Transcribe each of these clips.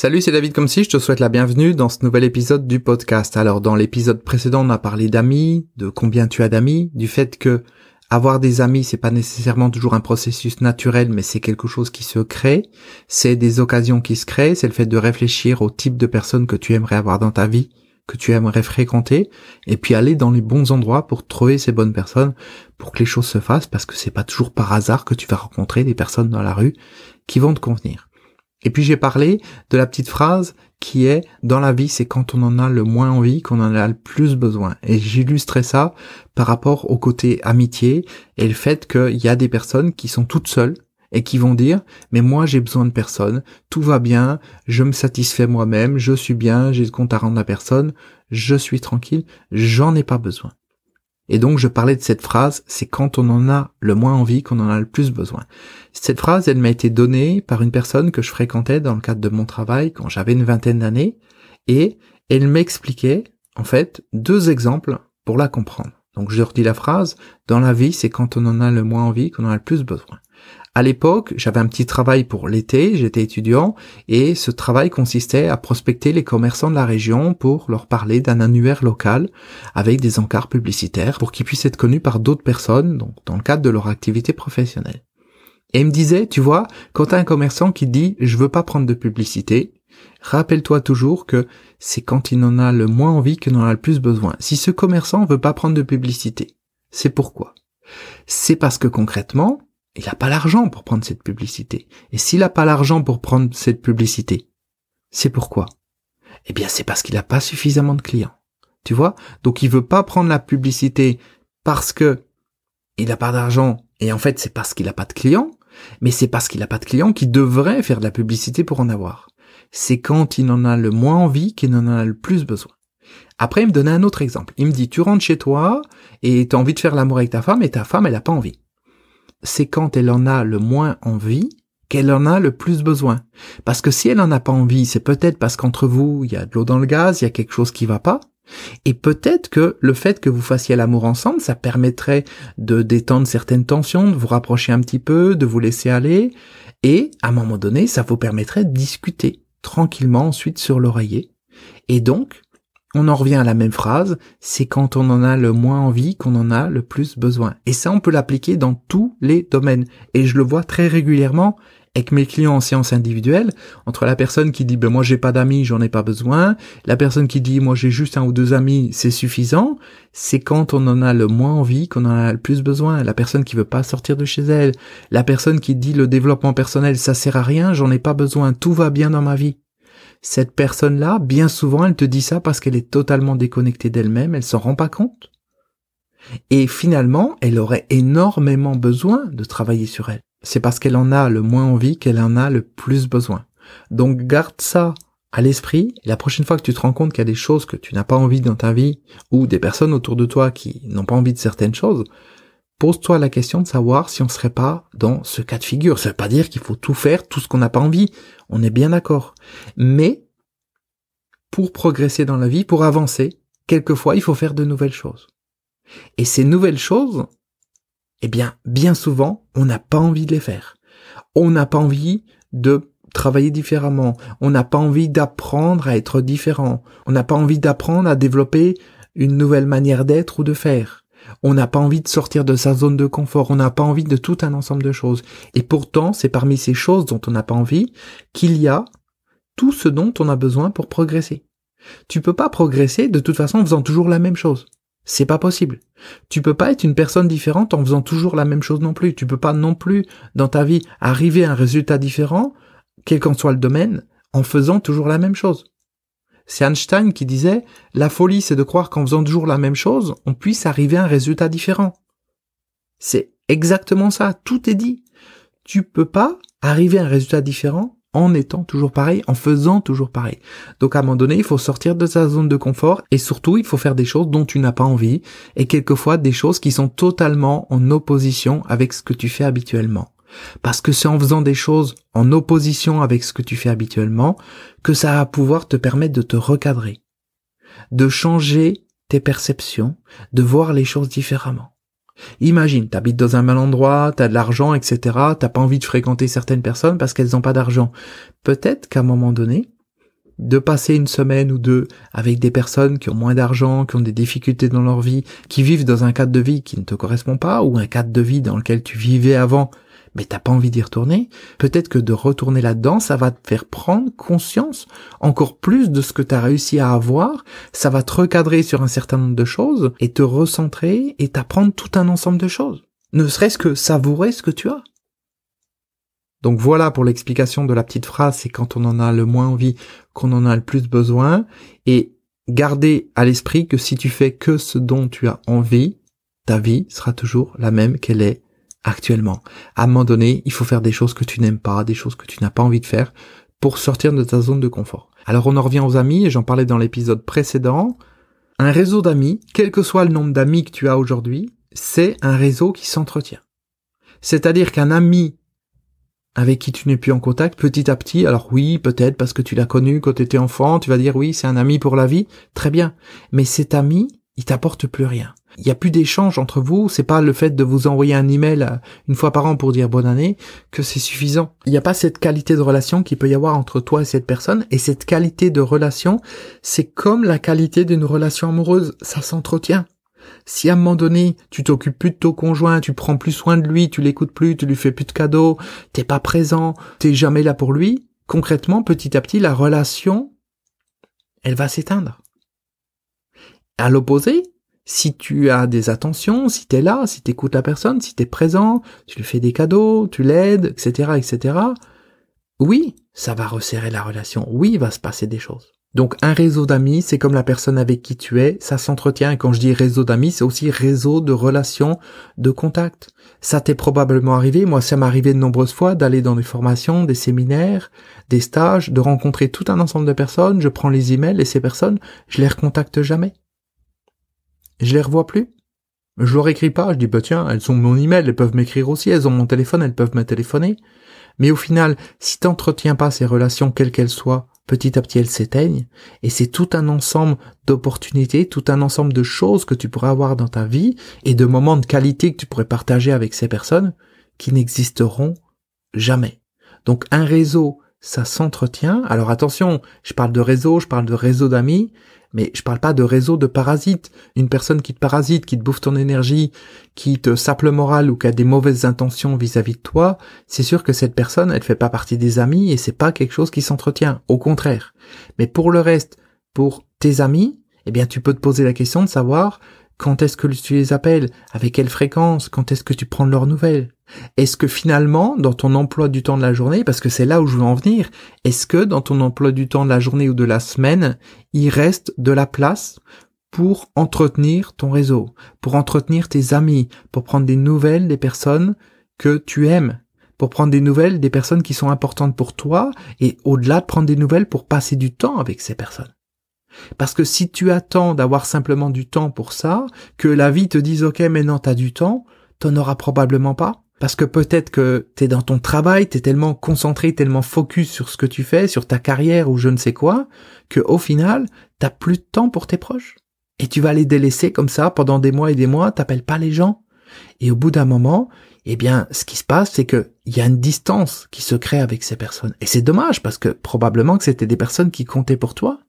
Salut, c'est David comme si je te souhaite la bienvenue dans ce nouvel épisode du podcast. Alors, dans l'épisode précédent, on a parlé d'amis, de combien tu as d'amis, du fait que avoir des amis, c'est pas nécessairement toujours un processus naturel, mais c'est quelque chose qui se crée. C'est des occasions qui se créent. C'est le fait de réfléchir au type de personnes que tu aimerais avoir dans ta vie, que tu aimerais fréquenter, et puis aller dans les bons endroits pour trouver ces bonnes personnes, pour que les choses se fassent, parce que c'est pas toujours par hasard que tu vas rencontrer des personnes dans la rue qui vont te convenir. Et puis j'ai parlé de la petite phrase qui est dans la vie, c'est quand on en a le moins envie qu'on en a le plus besoin. Et j'illustrais ça par rapport au côté amitié et le fait qu'il y a des personnes qui sont toutes seules et qui vont dire mais moi j'ai besoin de personne, tout va bien, je me satisfais moi-même, je suis bien, j'ai le compte à rendre à personne, je suis tranquille, j'en ai pas besoin. Et donc je parlais de cette phrase, c'est quand on en a le moins envie qu'on en a le plus besoin. Cette phrase, elle m'a été donnée par une personne que je fréquentais dans le cadre de mon travail quand j'avais une vingtaine d'années, et elle m'expliquait en fait deux exemples pour la comprendre. Donc je redis la phrase, dans la vie, c'est quand on en a le moins envie qu'on en a le plus besoin. À l'époque, j'avais un petit travail pour l'été, j'étais étudiant, et ce travail consistait à prospecter les commerçants de la région pour leur parler d'un annuaire local avec des encarts publicitaires pour qu'ils puissent être connus par d'autres personnes, dans le cadre de leur activité professionnelle. Et il me disait, tu vois, quand t'as un commerçant qui dit je veux pas prendre de publicité, rappelle-toi toujours que c'est quand il en a le moins envie qu'il en a le plus besoin. Si ce commerçant veut pas prendre de publicité, c'est pourquoi? C'est parce que concrètement, il n'a pas l'argent pour prendre cette publicité. Et s'il n'a pas l'argent pour prendre cette publicité, c'est pourquoi? Eh bien, c'est parce qu'il n'a pas suffisamment de clients. Tu vois? Donc, il veut pas prendre la publicité parce que il n'a pas d'argent. Et en fait, c'est parce qu'il n'a pas de clients. Mais c'est parce qu'il n'a pas de clients qu'il devrait faire de la publicité pour en avoir. C'est quand il en a le moins envie qu'il en a le plus besoin. Après, il me donnait un autre exemple. Il me dit, tu rentres chez toi et tu as envie de faire l'amour avec ta femme et ta femme, elle n'a pas envie c'est quand elle en a le moins envie qu'elle en a le plus besoin. Parce que si elle en a pas envie, c'est peut-être parce qu'entre vous, il y a de l'eau dans le gaz, il y a quelque chose qui va pas. Et peut-être que le fait que vous fassiez l'amour ensemble, ça permettrait de détendre certaines tensions, de vous rapprocher un petit peu, de vous laisser aller. Et à un moment donné, ça vous permettrait de discuter tranquillement ensuite sur l'oreiller. Et donc, on en revient à la même phrase, c'est quand on en a le moins envie qu'on en a le plus besoin. Et ça, on peut l'appliquer dans tous les domaines. Et je le vois très régulièrement avec mes clients en séance individuelle, entre la personne qui dit ben moi j'ai pas d'amis, j'en ai pas besoin, la personne qui dit moi j'ai juste un ou deux amis, c'est suffisant, c'est quand on en a le moins envie qu'on en a le plus besoin, la personne qui veut pas sortir de chez elle, la personne qui dit le développement personnel ça sert à rien, j'en ai pas besoin, tout va bien dans ma vie cette personne-là, bien souvent, elle te dit ça parce qu'elle est totalement déconnectée d'elle-même, elle s'en rend pas compte. Et finalement, elle aurait énormément besoin de travailler sur elle. C'est parce qu'elle en a le moins envie qu'elle en a le plus besoin. Donc garde ça à l'esprit. La prochaine fois que tu te rends compte qu'il y a des choses que tu n'as pas envie dans ta vie, ou des personnes autour de toi qui n'ont pas envie de certaines choses, pose-toi la question de savoir si on serait pas dans ce cas de figure. Ça veut pas dire qu'il faut tout faire, tout ce qu'on n'a pas envie. On est bien d'accord. Mais, pour progresser dans la vie, pour avancer, quelquefois, il faut faire de nouvelles choses. Et ces nouvelles choses, eh bien, bien souvent, on n'a pas envie de les faire. On n'a pas envie de travailler différemment. On n'a pas envie d'apprendre à être différent. On n'a pas envie d'apprendre à développer une nouvelle manière d'être ou de faire. On n'a pas envie de sortir de sa zone de confort, on n'a pas envie de tout un ensemble de choses. Et pourtant, c'est parmi ces choses dont on n'a pas envie qu'il y a tout ce dont on a besoin pour progresser. Tu peux pas progresser de toute façon en faisant toujours la même chose. C'est pas possible. Tu peux pas être une personne différente en faisant toujours la même chose non plus. Tu peux pas non plus, dans ta vie, arriver à un résultat différent, quel qu'en soit le domaine, en faisant toujours la même chose. C'est Einstein qui disait La folie, c'est de croire qu'en faisant toujours la même chose, on puisse arriver à un résultat différent. C'est exactement ça, tout est dit. Tu peux pas arriver à un résultat différent en étant toujours pareil, en faisant toujours pareil. Donc à un moment donné, il faut sortir de sa zone de confort et surtout, il faut faire des choses dont tu n'as pas envie et quelquefois des choses qui sont totalement en opposition avec ce que tu fais habituellement. Parce que c'est en faisant des choses en opposition avec ce que tu fais habituellement que ça va pouvoir te permettre de te recadrer, de changer tes perceptions, de voir les choses différemment. Imagine, t'habites dans un mal endroit, t'as de l'argent, etc., t'as pas envie de fréquenter certaines personnes parce qu'elles n'ont pas d'argent. Peut-être qu'à un moment donné, de passer une semaine ou deux avec des personnes qui ont moins d'argent, qui ont des difficultés dans leur vie, qui vivent dans un cadre de vie qui ne te correspond pas, ou un cadre de vie dans lequel tu vivais avant, mais t'as pas envie d'y retourner, peut-être que de retourner là-dedans, ça va te faire prendre conscience encore plus de ce que tu as réussi à avoir, ça va te recadrer sur un certain nombre de choses, et te recentrer, et t'apprendre tout un ensemble de choses. Ne serait-ce que savourer ce que tu as. Donc voilà pour l'explication de la petite phrase, c'est quand on en a le moins envie qu'on en a le plus besoin. Et gardez à l'esprit que si tu fais que ce dont tu as envie, ta vie sera toujours la même qu'elle est actuellement. À un moment donné, il faut faire des choses que tu n'aimes pas, des choses que tu n'as pas envie de faire pour sortir de ta zone de confort. Alors on en revient aux amis, et j'en parlais dans l'épisode précédent. Un réseau d'amis, quel que soit le nombre d'amis que tu as aujourd'hui, c'est un réseau qui s'entretient. C'est-à-dire qu'un ami avec qui tu n'es plus en contact, petit à petit, alors oui, peut-être parce que tu l'as connu quand tu étais enfant, tu vas dire oui, c'est un ami pour la vie, très bien. Mais cet ami, il t'apporte plus rien. Il n'y a plus d'échange entre vous, c'est pas le fait de vous envoyer un email euh, une fois par an pour dire bonne année que c'est suffisant. Il n'y a pas cette qualité de relation qu'il peut y avoir entre toi et cette personne, et cette qualité de relation, c'est comme la qualité d'une relation amoureuse, ça s'entretient. Si à un moment donné, tu t'occupes plus de ton conjoint, tu prends plus soin de lui, tu l'écoutes plus, tu lui fais plus de cadeaux, t'es pas présent, t'es jamais là pour lui, concrètement, petit à petit, la relation, elle va s'éteindre. À l'opposé, si tu as des attentions, si t'es là, si t'écoutes la personne, si t'es présent, tu lui fais des cadeaux, tu l'aides, etc., etc., oui, ça va resserrer la relation. Oui, il va se passer des choses. Donc un réseau d'amis, c'est comme la personne avec qui tu es, ça s'entretient. Et quand je dis réseau d'amis, c'est aussi réseau de relations, de contacts. Ça t'est probablement arrivé, moi ça m'est arrivé de nombreuses fois d'aller dans des formations, des séminaires, des stages, de rencontrer tout un ensemble de personnes, je prends les emails et ces personnes, je les recontacte jamais. Je les revois plus. Je leur écris pas, je dis bah tiens, elles ont mon email, elles peuvent m'écrire aussi, elles ont mon téléphone, elles peuvent me téléphoner. Mais au final, si t'entretiens pas ces relations quelles qu'elles soient, petit à petit elles s'éteignent, et c'est tout un ensemble d'opportunités, tout un ensemble de choses que tu pourrais avoir dans ta vie, et de moments de qualité que tu pourrais partager avec ces personnes, qui n'existeront jamais. Donc un réseau, ça s'entretient. Alors attention, je parle de réseau, je parle de réseau d'amis, mais je parle pas de réseau de parasites. Une personne qui te parasite, qui te bouffe ton énergie, qui te sape le moral ou qui a des mauvaises intentions vis-à-vis de toi, c'est sûr que cette personne, elle fait pas partie des amis et c'est pas quelque chose qui s'entretient. Au contraire. Mais pour le reste, pour tes amis, eh bien, tu peux te poser la question de savoir quand est-ce que tu les appelles? Avec quelle fréquence? Quand est-ce que tu prends leurs nouvelles? Est-ce que finalement, dans ton emploi du temps de la journée, parce que c'est là où je veux en venir, est-ce que dans ton emploi du temps de la journée ou de la semaine, il reste de la place pour entretenir ton réseau, pour entretenir tes amis, pour prendre des nouvelles des personnes que tu aimes, pour prendre des nouvelles des personnes qui sont importantes pour toi, et au-delà de prendre des nouvelles pour passer du temps avec ces personnes? Parce que si tu attends d'avoir simplement du temps pour ça, que la vie te dise ok maintenant t'as du temps, t'en auras probablement pas. Parce que peut-être que t'es dans ton travail, t'es tellement concentré, tellement focus sur ce que tu fais, sur ta carrière ou je ne sais quoi, que au final, t'as plus de temps pour tes proches. Et tu vas les délaisser comme ça pendant des mois et des mois, t'appelles pas les gens. Et au bout d'un moment, eh bien, ce qui se passe, c'est que il y a une distance qui se crée avec ces personnes. Et c'est dommage parce que probablement que c'était des personnes qui comptaient pour toi.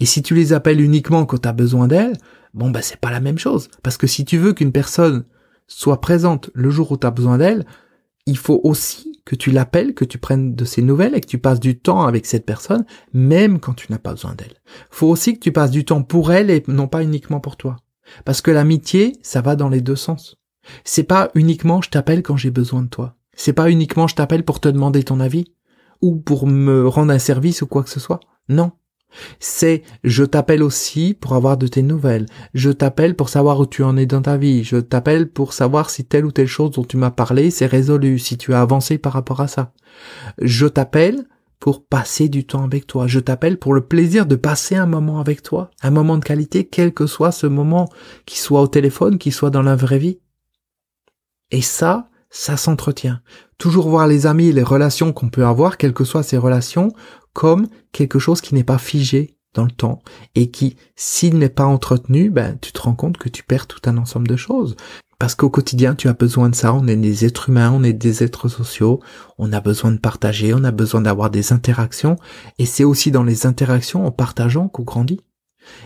Et si tu les appelles uniquement quand tu as besoin d'elles, bon bah c'est pas la même chose. Parce que si tu veux qu'une personne soit présente le jour où tu as besoin d'elle, il faut aussi que tu l'appelles, que tu prennes de ses nouvelles et que tu passes du temps avec cette personne, même quand tu n'as pas besoin d'elle. Faut aussi que tu passes du temps pour elle et non pas uniquement pour toi. Parce que l'amitié, ça va dans les deux sens. C'est pas uniquement je t'appelle quand j'ai besoin de toi. C'est pas uniquement je t'appelle pour te demander ton avis ou pour me rendre un service ou quoi que ce soit. Non. C'est je t'appelle aussi pour avoir de tes nouvelles. Je t'appelle pour savoir où tu en es dans ta vie. Je t'appelle pour savoir si telle ou telle chose dont tu m'as parlé c'est résolu, si tu as avancé par rapport à ça. Je t'appelle pour passer du temps avec toi. Je t'appelle pour le plaisir de passer un moment avec toi, un moment de qualité, quel que soit ce moment, qu'il soit au téléphone, qu'il soit dans la vraie vie. Et ça, ça s'entretient. Toujours voir les amis les relations qu'on peut avoir, quelles que soient ces relations, comme quelque chose qui n'est pas figé dans le temps et qui, s'il n'est pas entretenu, ben, tu te rends compte que tu perds tout un ensemble de choses. Parce qu'au quotidien, tu as besoin de ça. On est des êtres humains, on est des êtres sociaux. On a besoin de partager, on a besoin d'avoir des interactions. Et c'est aussi dans les interactions, en partageant, qu'on grandit.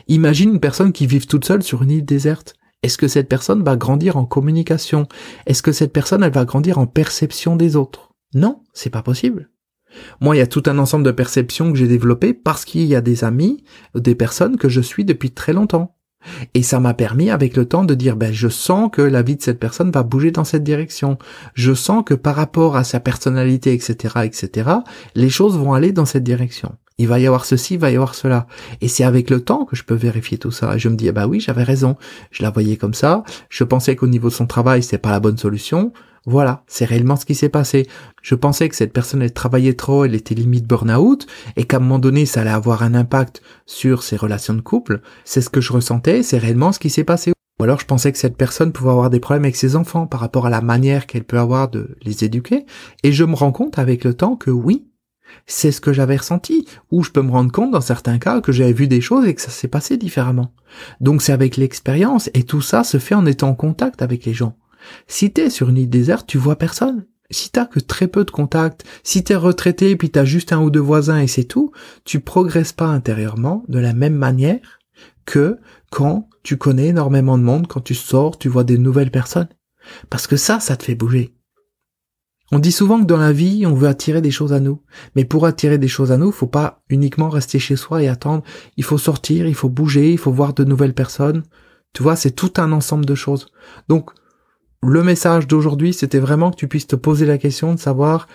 Imagine une personne qui vit toute seule sur une île déserte. Est-ce que cette personne va grandir en communication? Est-ce que cette personne, elle va grandir en perception des autres? Non, c'est pas possible. Moi, il y a tout un ensemble de perceptions que j'ai développées parce qu'il y a des amis, des personnes que je suis depuis très longtemps. Et ça m'a permis avec le temps de dire, ben, je sens que la vie de cette personne va bouger dans cette direction. Je sens que par rapport à sa personnalité, etc., etc., les choses vont aller dans cette direction. Il va y avoir ceci, il va y avoir cela. Et c'est avec le temps que je peux vérifier tout ça. Je me dis, ah bah oui, j'avais raison. Je la voyais comme ça. Je pensais qu'au niveau de son travail, c'était pas la bonne solution. Voilà, c'est réellement ce qui s'est passé. Je pensais que cette personne, elle travaillait trop, elle était limite burn-out, et qu'à un moment donné, ça allait avoir un impact sur ses relations de couple. C'est ce que je ressentais, c'est réellement ce qui s'est passé. Ou alors je pensais que cette personne pouvait avoir des problèmes avec ses enfants par rapport à la manière qu'elle peut avoir de les éduquer, et je me rends compte avec le temps que oui, c'est ce que j'avais ressenti, ou je peux me rendre compte dans certains cas que j'avais vu des choses et que ça s'est passé différemment. Donc c'est avec l'expérience, et tout ça se fait en étant en contact avec les gens. Si t'es sur une île déserte, tu vois personne. Si t'as que très peu de contacts, si t'es retraité et puis t'as juste un ou deux voisins et c'est tout, tu progresses pas intérieurement de la même manière que quand tu connais énormément de monde, quand tu sors, tu vois des nouvelles personnes. Parce que ça, ça te fait bouger. On dit souvent que dans la vie, on veut attirer des choses à nous. Mais pour attirer des choses à nous, faut pas uniquement rester chez soi et attendre. Il faut sortir, il faut bouger, il faut voir de nouvelles personnes. Tu vois, c'est tout un ensemble de choses. Donc, le message d'aujourd'hui, c'était vraiment que tu puisses te poser la question de savoir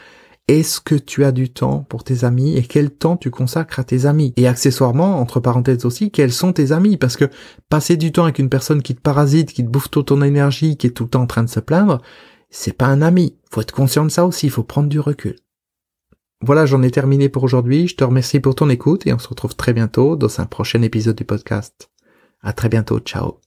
est-ce que tu as du temps pour tes amis et quel temps tu consacres à tes amis? Et accessoirement, entre parenthèses aussi, quels sont tes amis? Parce que passer du temps avec une personne qui te parasite, qui te bouffe toute ton énergie, qui est tout le temps en train de se plaindre, c'est pas un ami. Faut être conscient de ça aussi, il faut prendre du recul. Voilà, j'en ai terminé pour aujourd'hui. Je te remercie pour ton écoute et on se retrouve très bientôt dans un prochain épisode du podcast. À très bientôt, ciao.